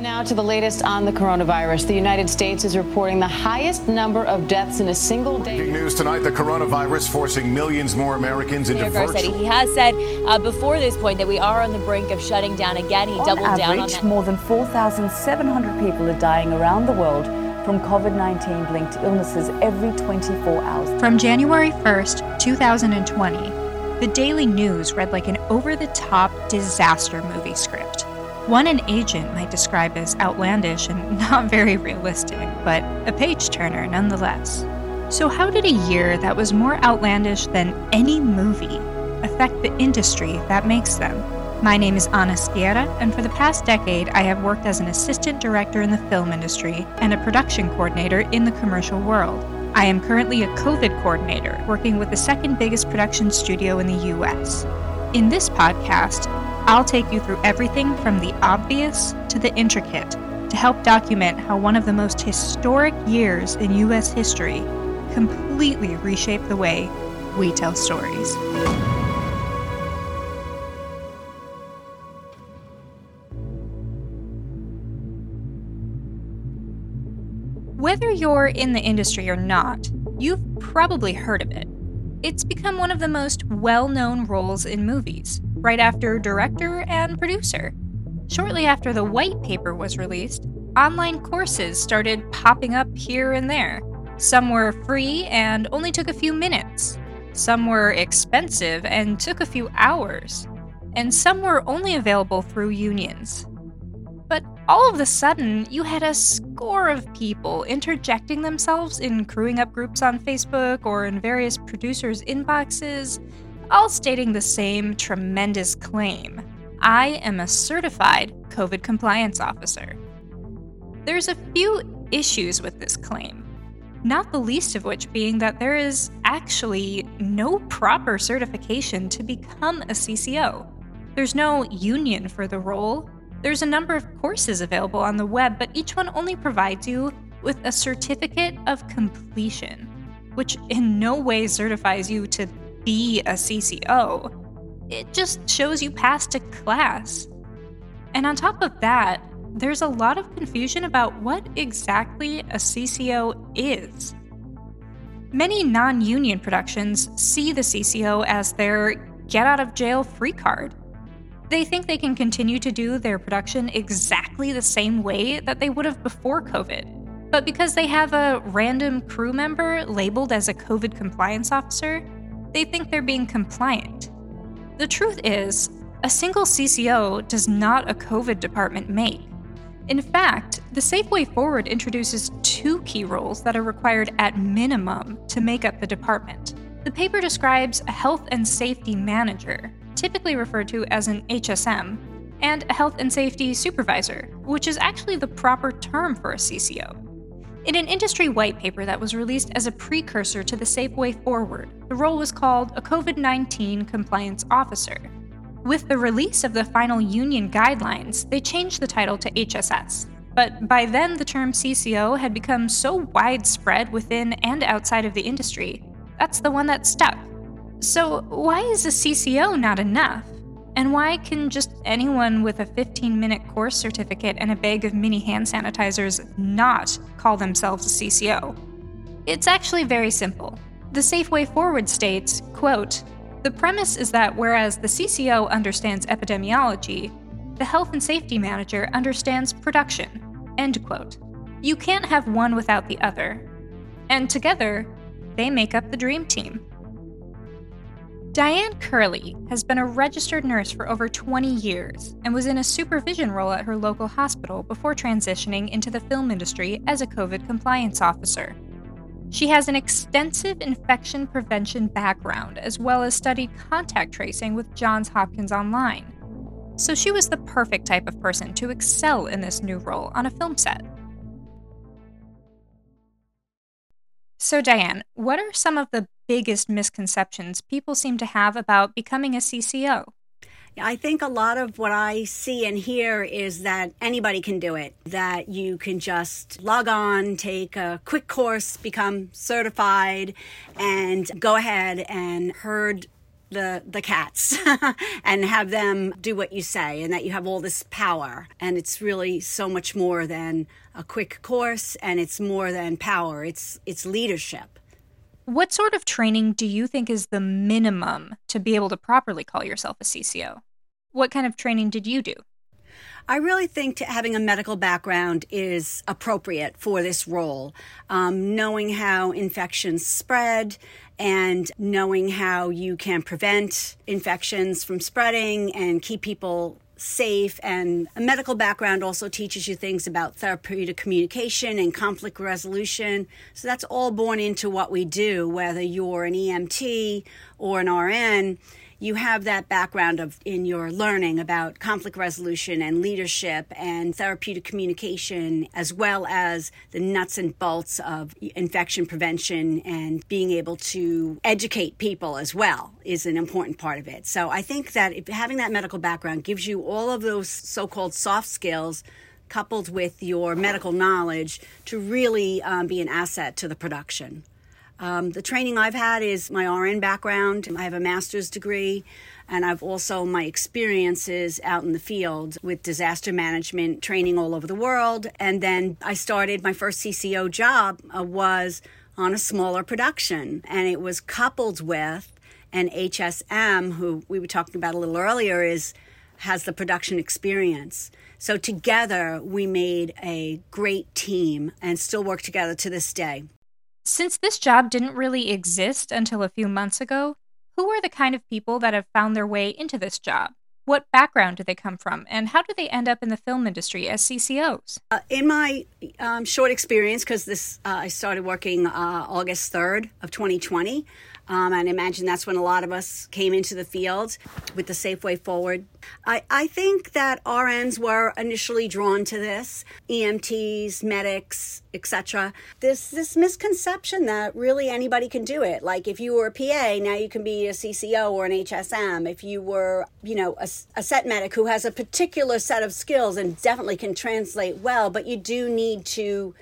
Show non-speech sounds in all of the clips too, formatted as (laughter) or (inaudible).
And now to the latest on the coronavirus. The United States is reporting the highest number of deaths in a single day. Breaking news tonight: the coronavirus forcing millions more Americans into Mayor virtual. Garcetti, he has said uh, before this point that we are on the brink of shutting down again. He On doubled average, down on that. more than 4,700 people are dying around the world from COVID 19 linked illnesses every 24 hours. From January 1st, 2020, the Daily News read like an over the top disaster movie script. One an agent might describe as outlandish and (laughs) not very realistic, but a page turner nonetheless. So, how did a year that was more outlandish than any movie affect the industry that makes them? My name is Anna Schiera, and for the past decade, I have worked as an assistant director in the film industry and a production coordinator in the commercial world. I am currently a COVID coordinator, working with the second biggest production studio in the US. In this podcast, I'll take you through everything from the obvious to the intricate to help document how one of the most historic years in US history completely reshaped the way we tell stories. Whether you're in the industry or not, you've probably heard of it. It's become one of the most well known roles in movies, right after director and producer. Shortly after the white paper was released, online courses started popping up here and there. Some were free and only took a few minutes. Some were expensive and took a few hours. And some were only available through unions. But all of a sudden, you had a score of people interjecting themselves in crewing up groups on Facebook or in various producers' inboxes, all stating the same tremendous claim I am a certified COVID compliance officer. There's a few issues with this claim, not the least of which being that there is actually no proper certification to become a CCO. There's no union for the role, there's a number of courses available on the web, but each one only provides you with a certificate of completion, which in no way certifies you to be a CCO. It just shows you passed a class. And on top of that, there's a lot of confusion about what exactly a CCO is. Many non union productions see the CCO as their get out of jail free card. They think they can continue to do their production exactly the same way that they would have before COVID. But because they have a random crew member labeled as a COVID compliance officer, they think they're being compliant. The truth is, a single CCO does not a COVID department make. In fact, the Safe Way Forward introduces two key roles that are required at minimum to make up the department. The paper describes a health and safety manager, typically referred to as an HSM, and a health and safety supervisor, which is actually the proper term for a CCO. In an industry white paper that was released as a precursor to the Safe Way Forward, the role was called a COVID 19 compliance officer. With the release of the final union guidelines, they changed the title to HSS. But by then, the term CCO had become so widespread within and outside of the industry, that's the one that stuck. So, why is a CCO not enough? And why can just anyone with a 15 minute course certificate and a bag of mini hand sanitizers not call themselves a CCO? It's actually very simple. The Safe Way Forward states, quote, the premise is that whereas the CCO understands epidemiology, the health and safety manager understands production. End quote. You can't have one without the other. And together, they make up the dream team. Diane Curley has been a registered nurse for over 20 years and was in a supervision role at her local hospital before transitioning into the film industry as a COVID compliance officer. She has an extensive infection prevention background as well as studied contact tracing with Johns Hopkins Online. So she was the perfect type of person to excel in this new role on a film set. So, Diane, what are some of the biggest misconceptions people seem to have about becoming a CCO? I think a lot of what I see and hear is that anybody can do it, that you can just log on, take a quick course, become certified, and go ahead and herd the the cats (laughs) and have them do what you say and that you have all this power. And it's really so much more than a quick course and it's more than power. It's it's leadership What sort of training do you think is the minimum to be able to properly call yourself a CCO? What kind of training did you do? I really think having a medical background is appropriate for this role. Um, knowing how infections spread and knowing how you can prevent infections from spreading and keep people safe. And a medical background also teaches you things about therapeutic communication and conflict resolution. So that's all born into what we do, whether you're an EMT or an RN you have that background of in your learning about conflict resolution and leadership and therapeutic communication as well as the nuts and bolts of infection prevention and being able to educate people as well is an important part of it. So i think that if, having that medical background gives you all of those so-called soft skills coupled with your medical knowledge to really um, be an asset to the production um, the training I've had is my RN background. I have a master's degree, and I've also my experiences out in the field with disaster management training all over the world. And then I started my first CCO job uh, was on a smaller production, and it was coupled with an HSM who we were talking about a little earlier is has the production experience. So together we made a great team and still work together to this day. Since this job didn't really exist until a few months ago, who are the kind of people that have found their way into this job? What background do they come from, and how do they end up in the film industry as CCOs? Uh, in my um, short experience, because this uh, I started working uh, August third of 2020, um, and I imagine that's when a lot of us came into the field with the Safe Way Forward. I, I think that RNs were initially drawn to this, EMTs, medics, etc. This this misconception that really anybody can do it. Like if you were a PA, now you can be a CCO or an HSM. If you were, you know, a, a set medic who has a particular set of skills and definitely can translate well, but you do need to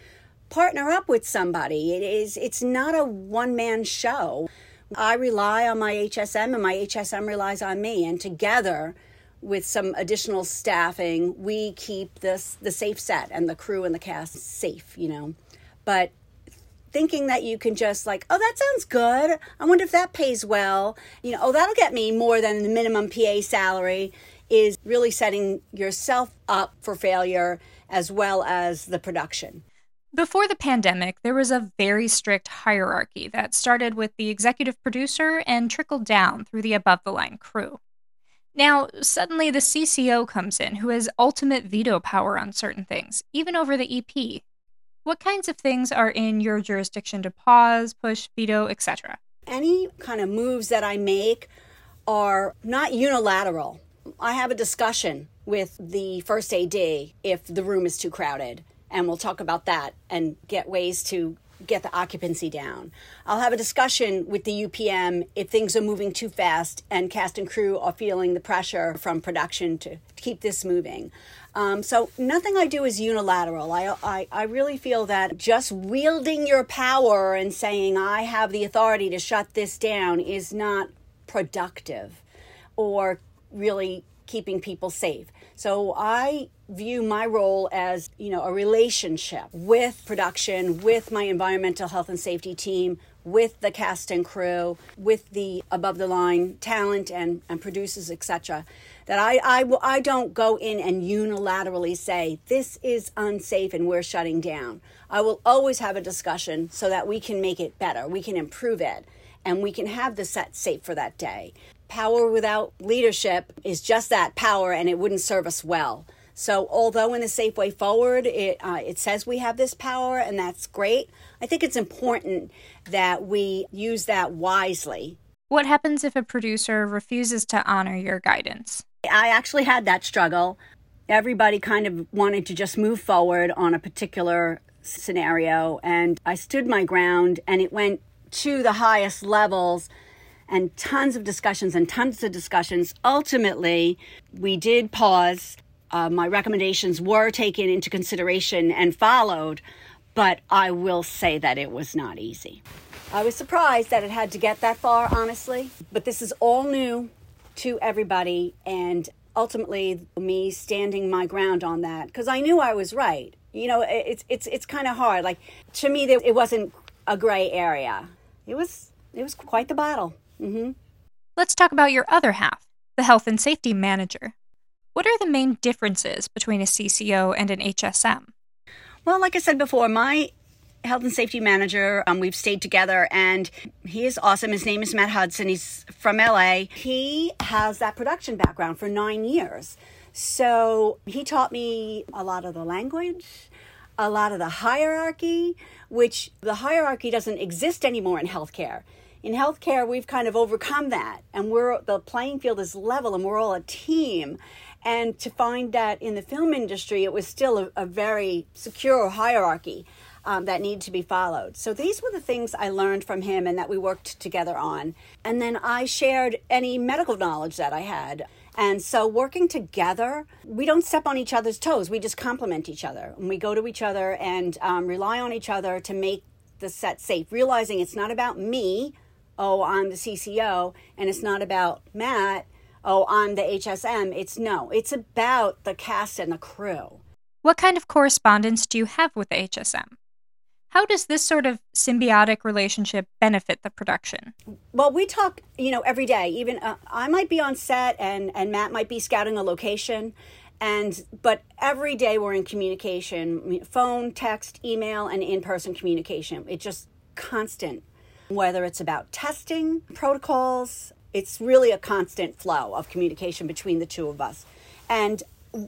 partner up with somebody. It is it's not a one man show. I rely on my HSM and my HSM relies on me. And together, with some additional staffing, we keep this the safe set and the crew and the cast safe, you know. But thinking that you can just like, oh, that sounds good. I wonder if that pays well. You know, oh, that'll get me more than the minimum PA salary is really setting yourself up for failure as well as the production. Before the pandemic, there was a very strict hierarchy that started with the executive producer and trickled down through the above the line crew. Now, suddenly the CCO comes in who has ultimate veto power on certain things, even over the EP. What kinds of things are in your jurisdiction to pause, push, veto, etc.? Any kind of moves that I make are not unilateral. I have a discussion with the first AD if the room is too crowded and we'll talk about that and get ways to get the occupancy down. I'll have a discussion with the UPM if things are moving too fast and cast and crew are feeling the pressure from production to, keep this moving. Um, so nothing I do is unilateral. I, I, I really feel that just wielding your power and saying I have the authority to shut this down is not productive or really keeping people safe. So I view my role as, you know, a relationship with production, with my environmental health and safety team, with the cast and crew, with the above the line talent and, and producers, etc. That I, I, I don't go in and unilaterally say, this is unsafe and we're shutting down. I will always have a discussion so that we can make it better, we can improve it, and we can have the set safe for that day. Power without leadership is just that power and it wouldn't serve us well. So, although in the Safe Way Forward it, uh, it says we have this power and that's great, I think it's important that we use that wisely. What happens if a producer refuses to honor your guidance? I actually had that struggle. Everybody kind of wanted to just move forward on a particular scenario, and I stood my ground, and it went to the highest levels and tons of discussions and tons of discussions. Ultimately, we did pause uh, my recommendations were taken into consideration and followed, but I will say that it was not easy. I was surprised that it had to get that far, honestly, but this is all new to everybody, and ultimately, me standing my ground on that because I knew I was right. You know, it's it's it's kind of hard. Like to me, it wasn't a gray area. It was it was quite the battle. Mm-hmm. Let's talk about your other half, the health and safety manager. What are the main differences between a CCO and an HSM? Well, like I said before, my health and safety manager, um, we've stayed together and he is awesome. His name is Matt Hudson. He's from LA. He has that production background for nine years. So he taught me a lot of the language, a lot of the hierarchy, which the hierarchy doesn't exist anymore in healthcare. In healthcare, we've kind of overcome that, and we're the playing field is level, and we're all a team. And to find that in the film industry, it was still a, a very secure hierarchy um, that needed to be followed. So these were the things I learned from him and that we worked together on. And then I shared any medical knowledge that I had. And so working together, we don't step on each other's toes. We just complement each other. And we go to each other and um, rely on each other to make the set safe, realizing it's not about me, oh, I'm the CCO, and it's not about Matt, oh, I'm the HSM. It's no, it's about the cast and the crew. What kind of correspondence do you have with the HSM? How does this sort of symbiotic relationship benefit the production? Well, we talk, you know, every day. Even uh, I might be on set and and Matt might be scouting a location and but every day we're in communication, phone, text, email and in-person communication. It's just constant. Whether it's about testing, protocols, it's really a constant flow of communication between the two of us. And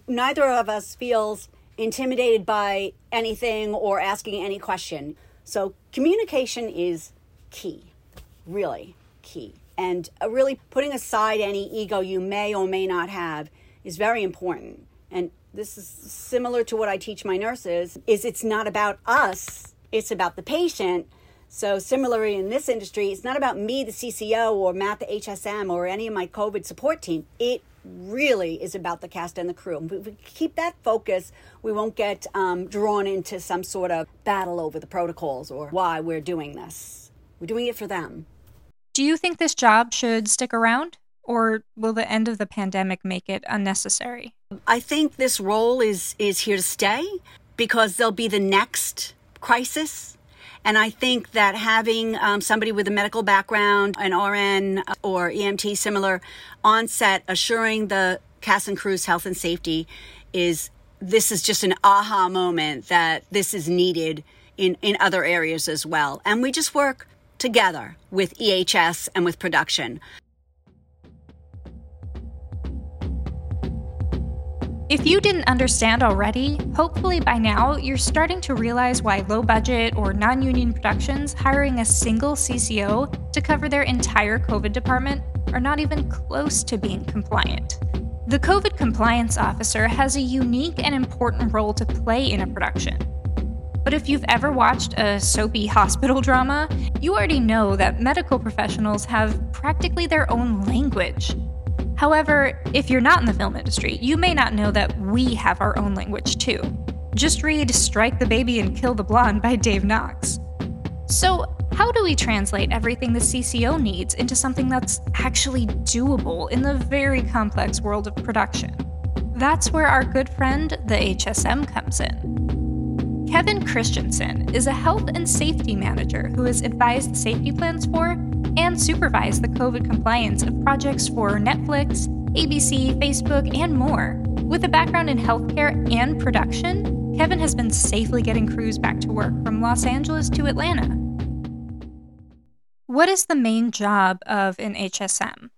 neither of us feels intimidated by anything or asking any question. So communication is key, really key. And uh, really putting aside any ego you may or may not have is very important. And this is similar to what I teach my nurses is it's not about us, it's about the patient. So similarly in this industry, it's not about me, the CCO, or Matt, the HSM, or any of my COVID support team. It really is about the cast and the crew. If we keep that focus, we won't get um, drawn into some sort of battle over the protocols or why we're doing this. We're doing it for them. Do you think this job should stick around? Or will the end of the pandemic make it unnecessary? I think this role is, is here to stay because there'll be the next crisis and I think that having um, somebody with a medical background, an RN or EMT similar on set, assuring the cast and crew's health and safety is this is just an aha moment that this is needed in, in other areas as well. And we just work together with EHS and with production. If you didn't understand already, hopefully by now you're starting to realize why low budget or non union productions hiring a single CCO to cover their entire COVID department are not even close to being compliant. The COVID compliance officer has a unique and important role to play in a production. But if you've ever watched a soapy (laughs) hospital drama, you already know that medical professionals have practically their own language However, if you're not in the film industry, you may not know that we have our own language too. Just read Strike the Baby and Kill the Blonde by Dave Knox. So, how do we translate everything the CCO needs into something that's actually doable in the very complex world of production? That's where our good friend, the HSM, comes in. Kevin Christensen is a health and safety manager who has advised safety plans for and supervise the COVID compliance of projects for Netflix, ABC, Facebook, and more. With a background in healthcare and production, Kevin has been safely getting crews back to work from Los Angeles to Atlanta. What is the main job of an HSM?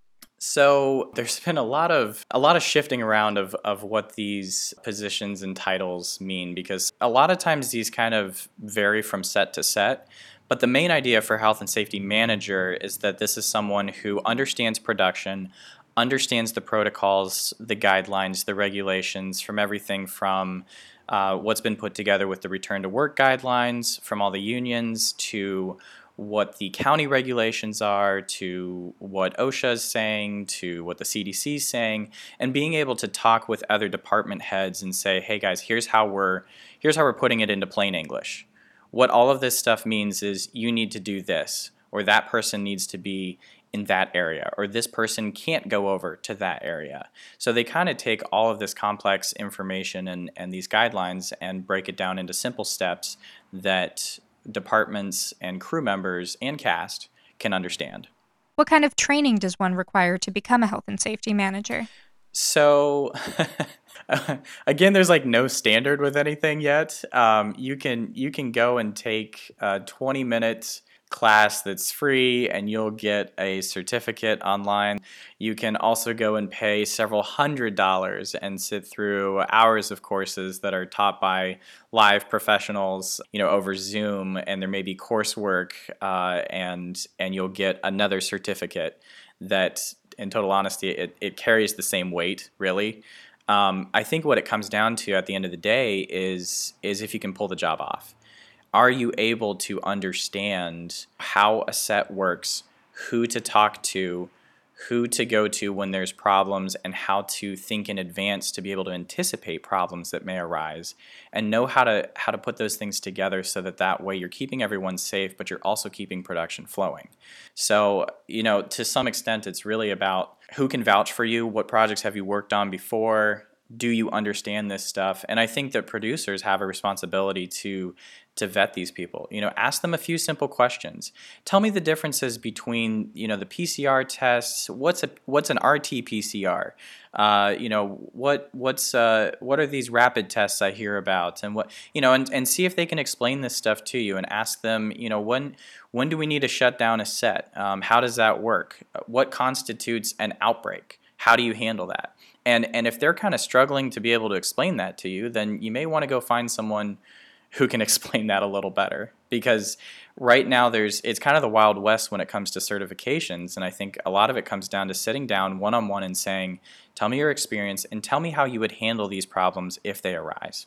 So there's been a lot of a lot of shifting around of, of what these positions and titles mean because a lot of times these kind of vary from set to set. But the main idea for health and safety manager is that this is someone who understands production, understands the protocols, the guidelines, the regulations from everything from uh, what's been put together with the return to work guidelines from all the unions to what the county regulations are, to what OSHA is saying, to what the CDC is saying, and being able to talk with other department heads and say, "Hey guys, here's how we're here's how we're putting it into plain English." What all of this stuff means is you need to do this, or that person needs to be in that area, or this person can't go over to that area. So they kind of take all of this complex information and, and these guidelines and break it down into simple steps that departments and crew members and cast can understand. What kind of training does one require to become a health and safety manager? So, (laughs) (laughs) again, there's like no standard with anything yet. Um, you can you can go and take a 20 minute class that's free and you'll get a certificate online. You can also go and pay several hundred dollars and sit through hours of courses that are taught by live professionals, you know, over Zoom, and there may be coursework, uh, and and you'll get another certificate that in total honesty, it, it carries the same weight, really. Um, I think what it comes down to at the end of the day is is if you can pull the job off. Are you able to understand how a set works, who to talk to, who to go to when there's problems and how to think in advance to be able to anticipate problems that may arise and know how to how to put those things together so that that way you're keeping everyone safe but you're also keeping production flowing. So you know to some extent it's really about who can vouch for you what projects have you worked on before do you understand this stuff? And i think that producers have a responsibility to to vet these people. You know ask them a few simple questions. Tell me the differences between you know the pcr tests. What's a what's an rt pcr uh, you know what what's uh, what are these rapid tests i hear about? And what you know and, and see if they can explain this stuff to you and ask them you know when when do we need to shut down a set? Um, how does that work? What constitutes an outbreak? How do you handle that? And and if they're kind of struggling to be able to explain that to you then you may want to go find someone who can (laughs) explain that a little better. Because right now there's it's kind of the wild west when it comes to certifications and i think a lot of it comes down to sitting down one-on-one and saying tell me your experience and tell me how you would handle these problems if they arise.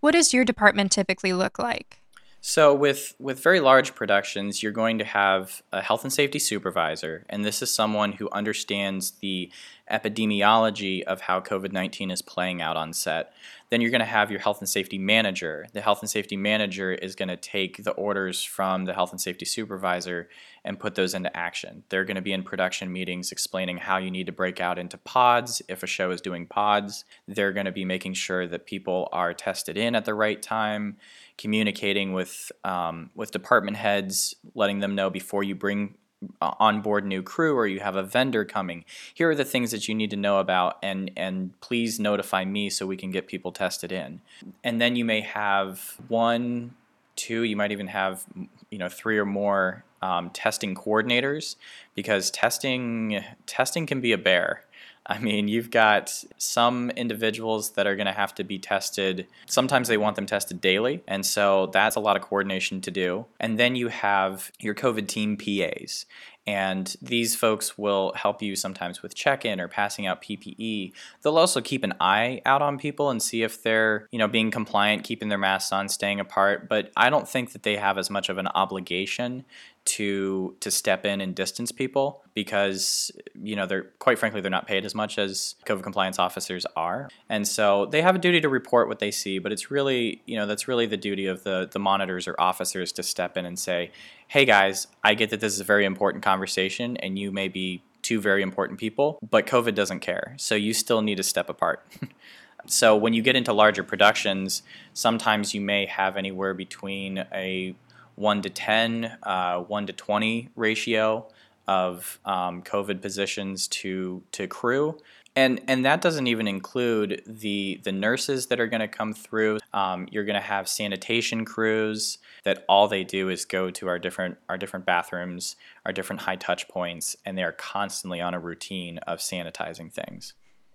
What does your department typically look like? So with with very large productions, you're going to have a health and safety supervisor, and this is someone who understands the epidemiology of how COVID-19 is playing out on set. Then you're going to have your health and safety manager. The health and safety manager is going to take the orders from the health and safety supervisor and put those into action. They're going to be in production meetings explaining how you need to break out into pods if a show is doing pods. They're going to be making sure that people are tested in at the right time, communicating with um, with department heads, letting them know before you bring onboard new crew or you have a vendor coming here are the things that you need to know about and and please notify me so we can get people tested in. And then you may have one two you might even have you know three or more um, testing coordinators because testing testing can be a bear I mean, you've got some individuals that are going to have to be tested. Sometimes they want them tested daily, and so that's a lot of coordination to do. And then you have your COVID team PAs. And these folks will help you sometimes with check-in or passing out PPE. They'll also keep an eye out on people and see if they're, you know, being compliant, keeping their masks on, staying apart. But I don't think that they have as much of an obligation to to step in and distance people because you know they're quite frankly they're not paid as much as COVID compliance officers are, and so they have a duty to report what they see. But it's really you know that's really the duty of the the monitors or officers to step in and say, hey guys, I get that this is a very important conversation, and you may be two very important people, but COVID doesn't care, so you still need to step apart. (laughs) so when you get into larger productions, sometimes you may have anywhere between a 1 to 10, uh, 1 to 20 ratio of um, COVID positions to, to crew. And, and that doesn't even include the, the nurses that are going to come through. Um, you're going to have sanitation crews that all they do is go to our different, our different bathrooms, our different high touch points, and they are constantly on a routine of sanitizing things.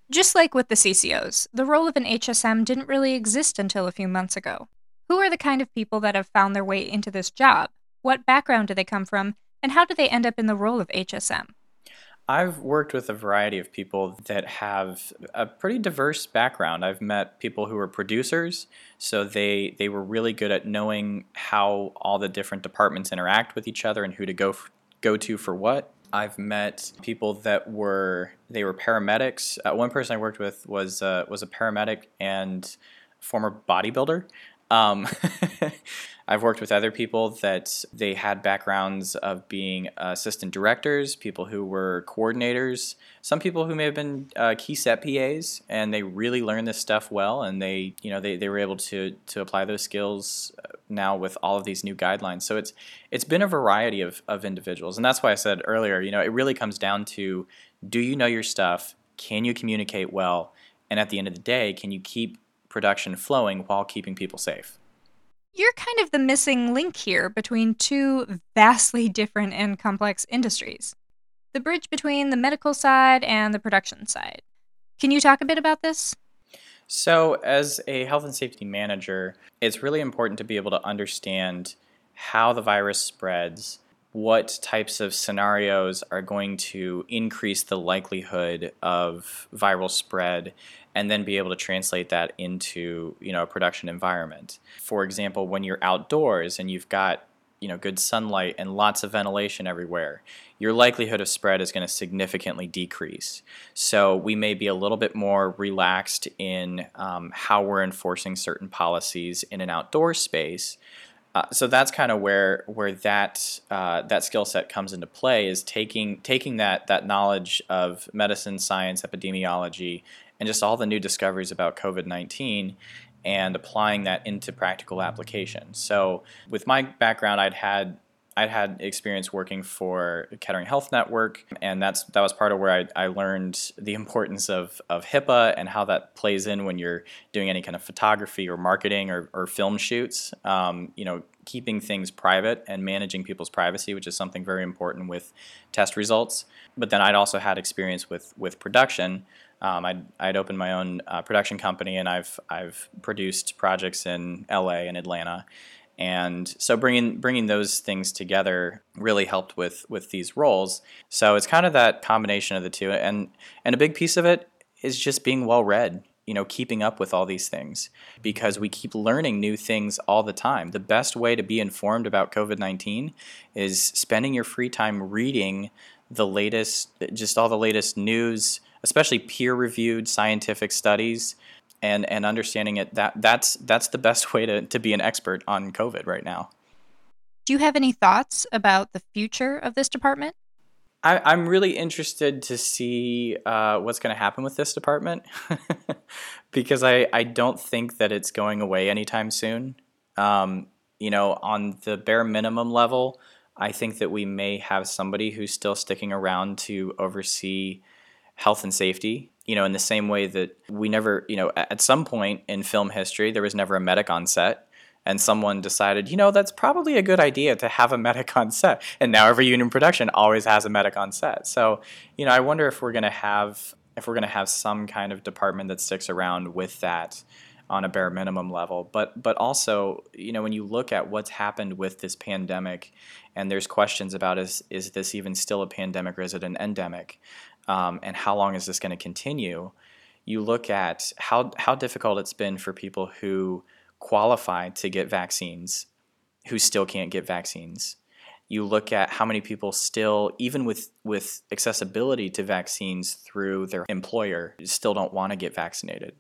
Just like with the CCOs, the role of an HSM didn't really exist until a few months ago. Who are the kind of people that have found their way into this job? What background do they come from? And how do they end up in the role of HSM? I've worked with a variety of people that have a pretty diverse background. I've met people who are producers, so they they were really good at knowing how all the different departments interact with each other and who to go f- go to for what. I've met people that were they were paramedics. Uh, one person I worked with was uh, was a paramedic and former bodybuilder. Um, (laughs) I've worked with other people that they had backgrounds of being assistant directors, people who were coordinators, some people who may have been uh, key set PAs, and they really learned this stuff well, and they, you know, they, they were able to to apply those skills uh, now with all of these new guidelines. So it's it's been a variety of, of individuals, and that's why I said earlier, you know, it really comes down to do you know your stuff? Can you communicate well? And at the end of the day, can you keep production flowing while keeping people safe? You're kind of the missing link here between two vastly different and complex industries the bridge between the medical side and the production side. Can you talk a bit about this? So, as a health and safety manager, it's really important to be able to understand how the virus spreads, what types of scenarios are going to increase the likelihood of viral spread, and then be able to translate that into you know a production environment. For example, when you're outdoors and you've got you know good sunlight and lots of ventilation everywhere, your likelihood of spread is going to significantly decrease. So we may be a little bit more relaxed in um, how we're enforcing certain policies in an outdoor space. Uh, so that's kind of where where that uh, that skill set comes into play is taking taking that that knowledge of medicine, science, epidemiology, and just all the new discoveries about COVID 19 and applying that into practical application. So, with my background, I'd had I'd had experience working for Kettering Health Network, and that's that was part of where I, I learned the importance of, of HIPAA and how that plays in when you're doing any kind of photography or marketing or, or film shoots. Um, you know, keeping things private and managing people's privacy, which is something very important with test results. But then I'd also had experience with with production. Um, I'd, I'd opened my own uh, production company, and I've I've produced projects in LA and Atlanta. And so bringing bringing those things together really helped with with these roles. So it's kind of that combination of the two. And and a big piece of it is just being well read you know keeping up with all these things because we keep learning new things all the time. The best way to be informed about covid-19 is spending your free time reading the latest just all the latest news especially peer reviewed scientific studies and and understanding it that that's that's the best (laughs) way to, to be an expert on COVID right now. Do you have any thoughts about the future of this department? I, am really interested to see uh, what's going to happen with this department (laughs) because I, I don't think that it's going away anytime soon. Um, you know, on the bare minimum level, I think that we may have somebody who's still sticking around to oversee health and safety you know, in the same way that we never, you know, at some point in film history, there was never a medic on set. And someone decided, you know, that's probably a good idea to have a (laughs) medic on set. And now every union production always has a medic on set. So, you know, I wonder if we're going to have if we're going to have some kind of department that sticks around with that on a bare minimum level. But but also, you know, when you look at what's happened with this pandemic, and there's questions about is is this even still a pandemic or is it an endemic? Um, and how long is this going to continue, you look at how, how difficult it's been for people who qualify to get vaccines who still can't get vaccines. You look at how many people still, even with, with accessibility to vaccines through their employer, still don't want to get vaccinated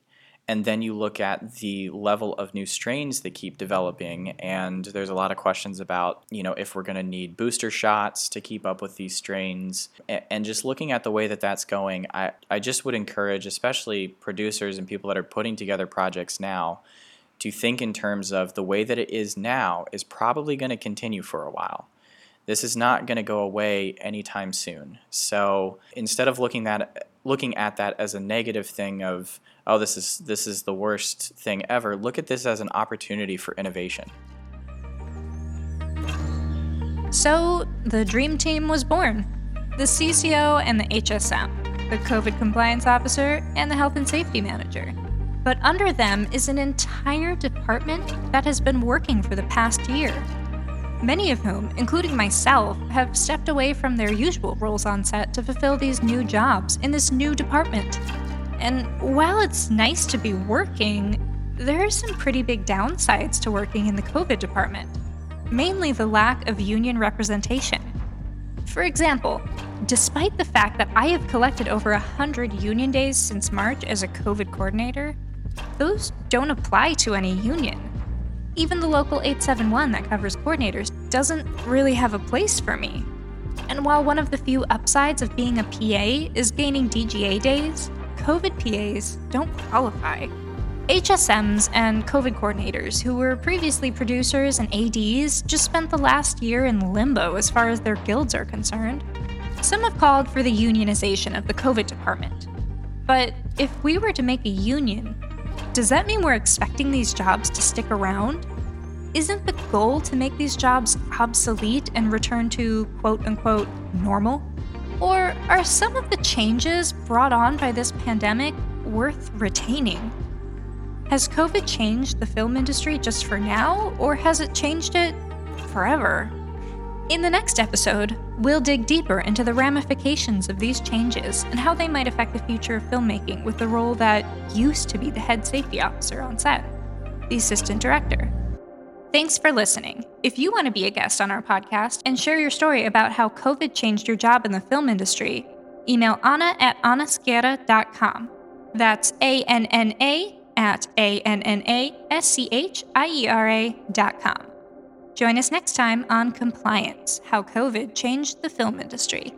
and then you look at the level of new strains that keep developing and there's a lot of questions about you know if we're going to need booster shots to keep up with these strains. And just looking at the way that that's going I, I just would encourage especially producers and people that are putting together projects now to think in terms of the way that it is now is probably going to continue for a while. This is not going to go away anytime soon. So instead of looking at looking at that as a negative thing of oh this is this is the worst thing ever. Look at this as an opportunity for innovation. So the dream team was born. The cco and the hsm the covid compliance officer and the health and safety manager. But under them is an entire department that has been working for the past year. Many of whom, including myself, have stepped away from their usual roles on set to fulfill these new jobs in this new department. And while it's nice to be working, there are some pretty big downsides to working in the COVID department, mainly the lack of union representation. For example, despite the fact that I have collected over 100 union days since March as a COVID coordinator, those don't apply to any union. Even the local 871 that covers coordinators doesn't really have a place for me. And while one of the few upsides of being a PA is gaining DGA days, COVID PAs don't qualify. HSMs and COVID coordinators, who were previously producers and ADs, just spent the last year in limbo as far as their guilds are concerned. Some have called for the unionization of the COVID department. But if we were to make a union, does that mean we're expecting these jobs to stick around? Isn't the goal to make these jobs obsolete and return to quote unquote normal? Or are some of the changes brought on by this pandemic worth retaining? Has COVID changed the film industry just for now, or has it changed it forever? In the next episode, we'll dig deeper into the ramifications of these changes and how they might affect the future of filmmaking with the role that used to be the head safety officer on set, the assistant director. Thanks for listening. If you want to be a guest on our podcast and share your story about how COVID changed your job in the film industry, email Anna at annaschiera.com. That's A N N A at A N N A S C H I E R A dot com. Join us next time on Compliance How COVID Changed the Film Industry.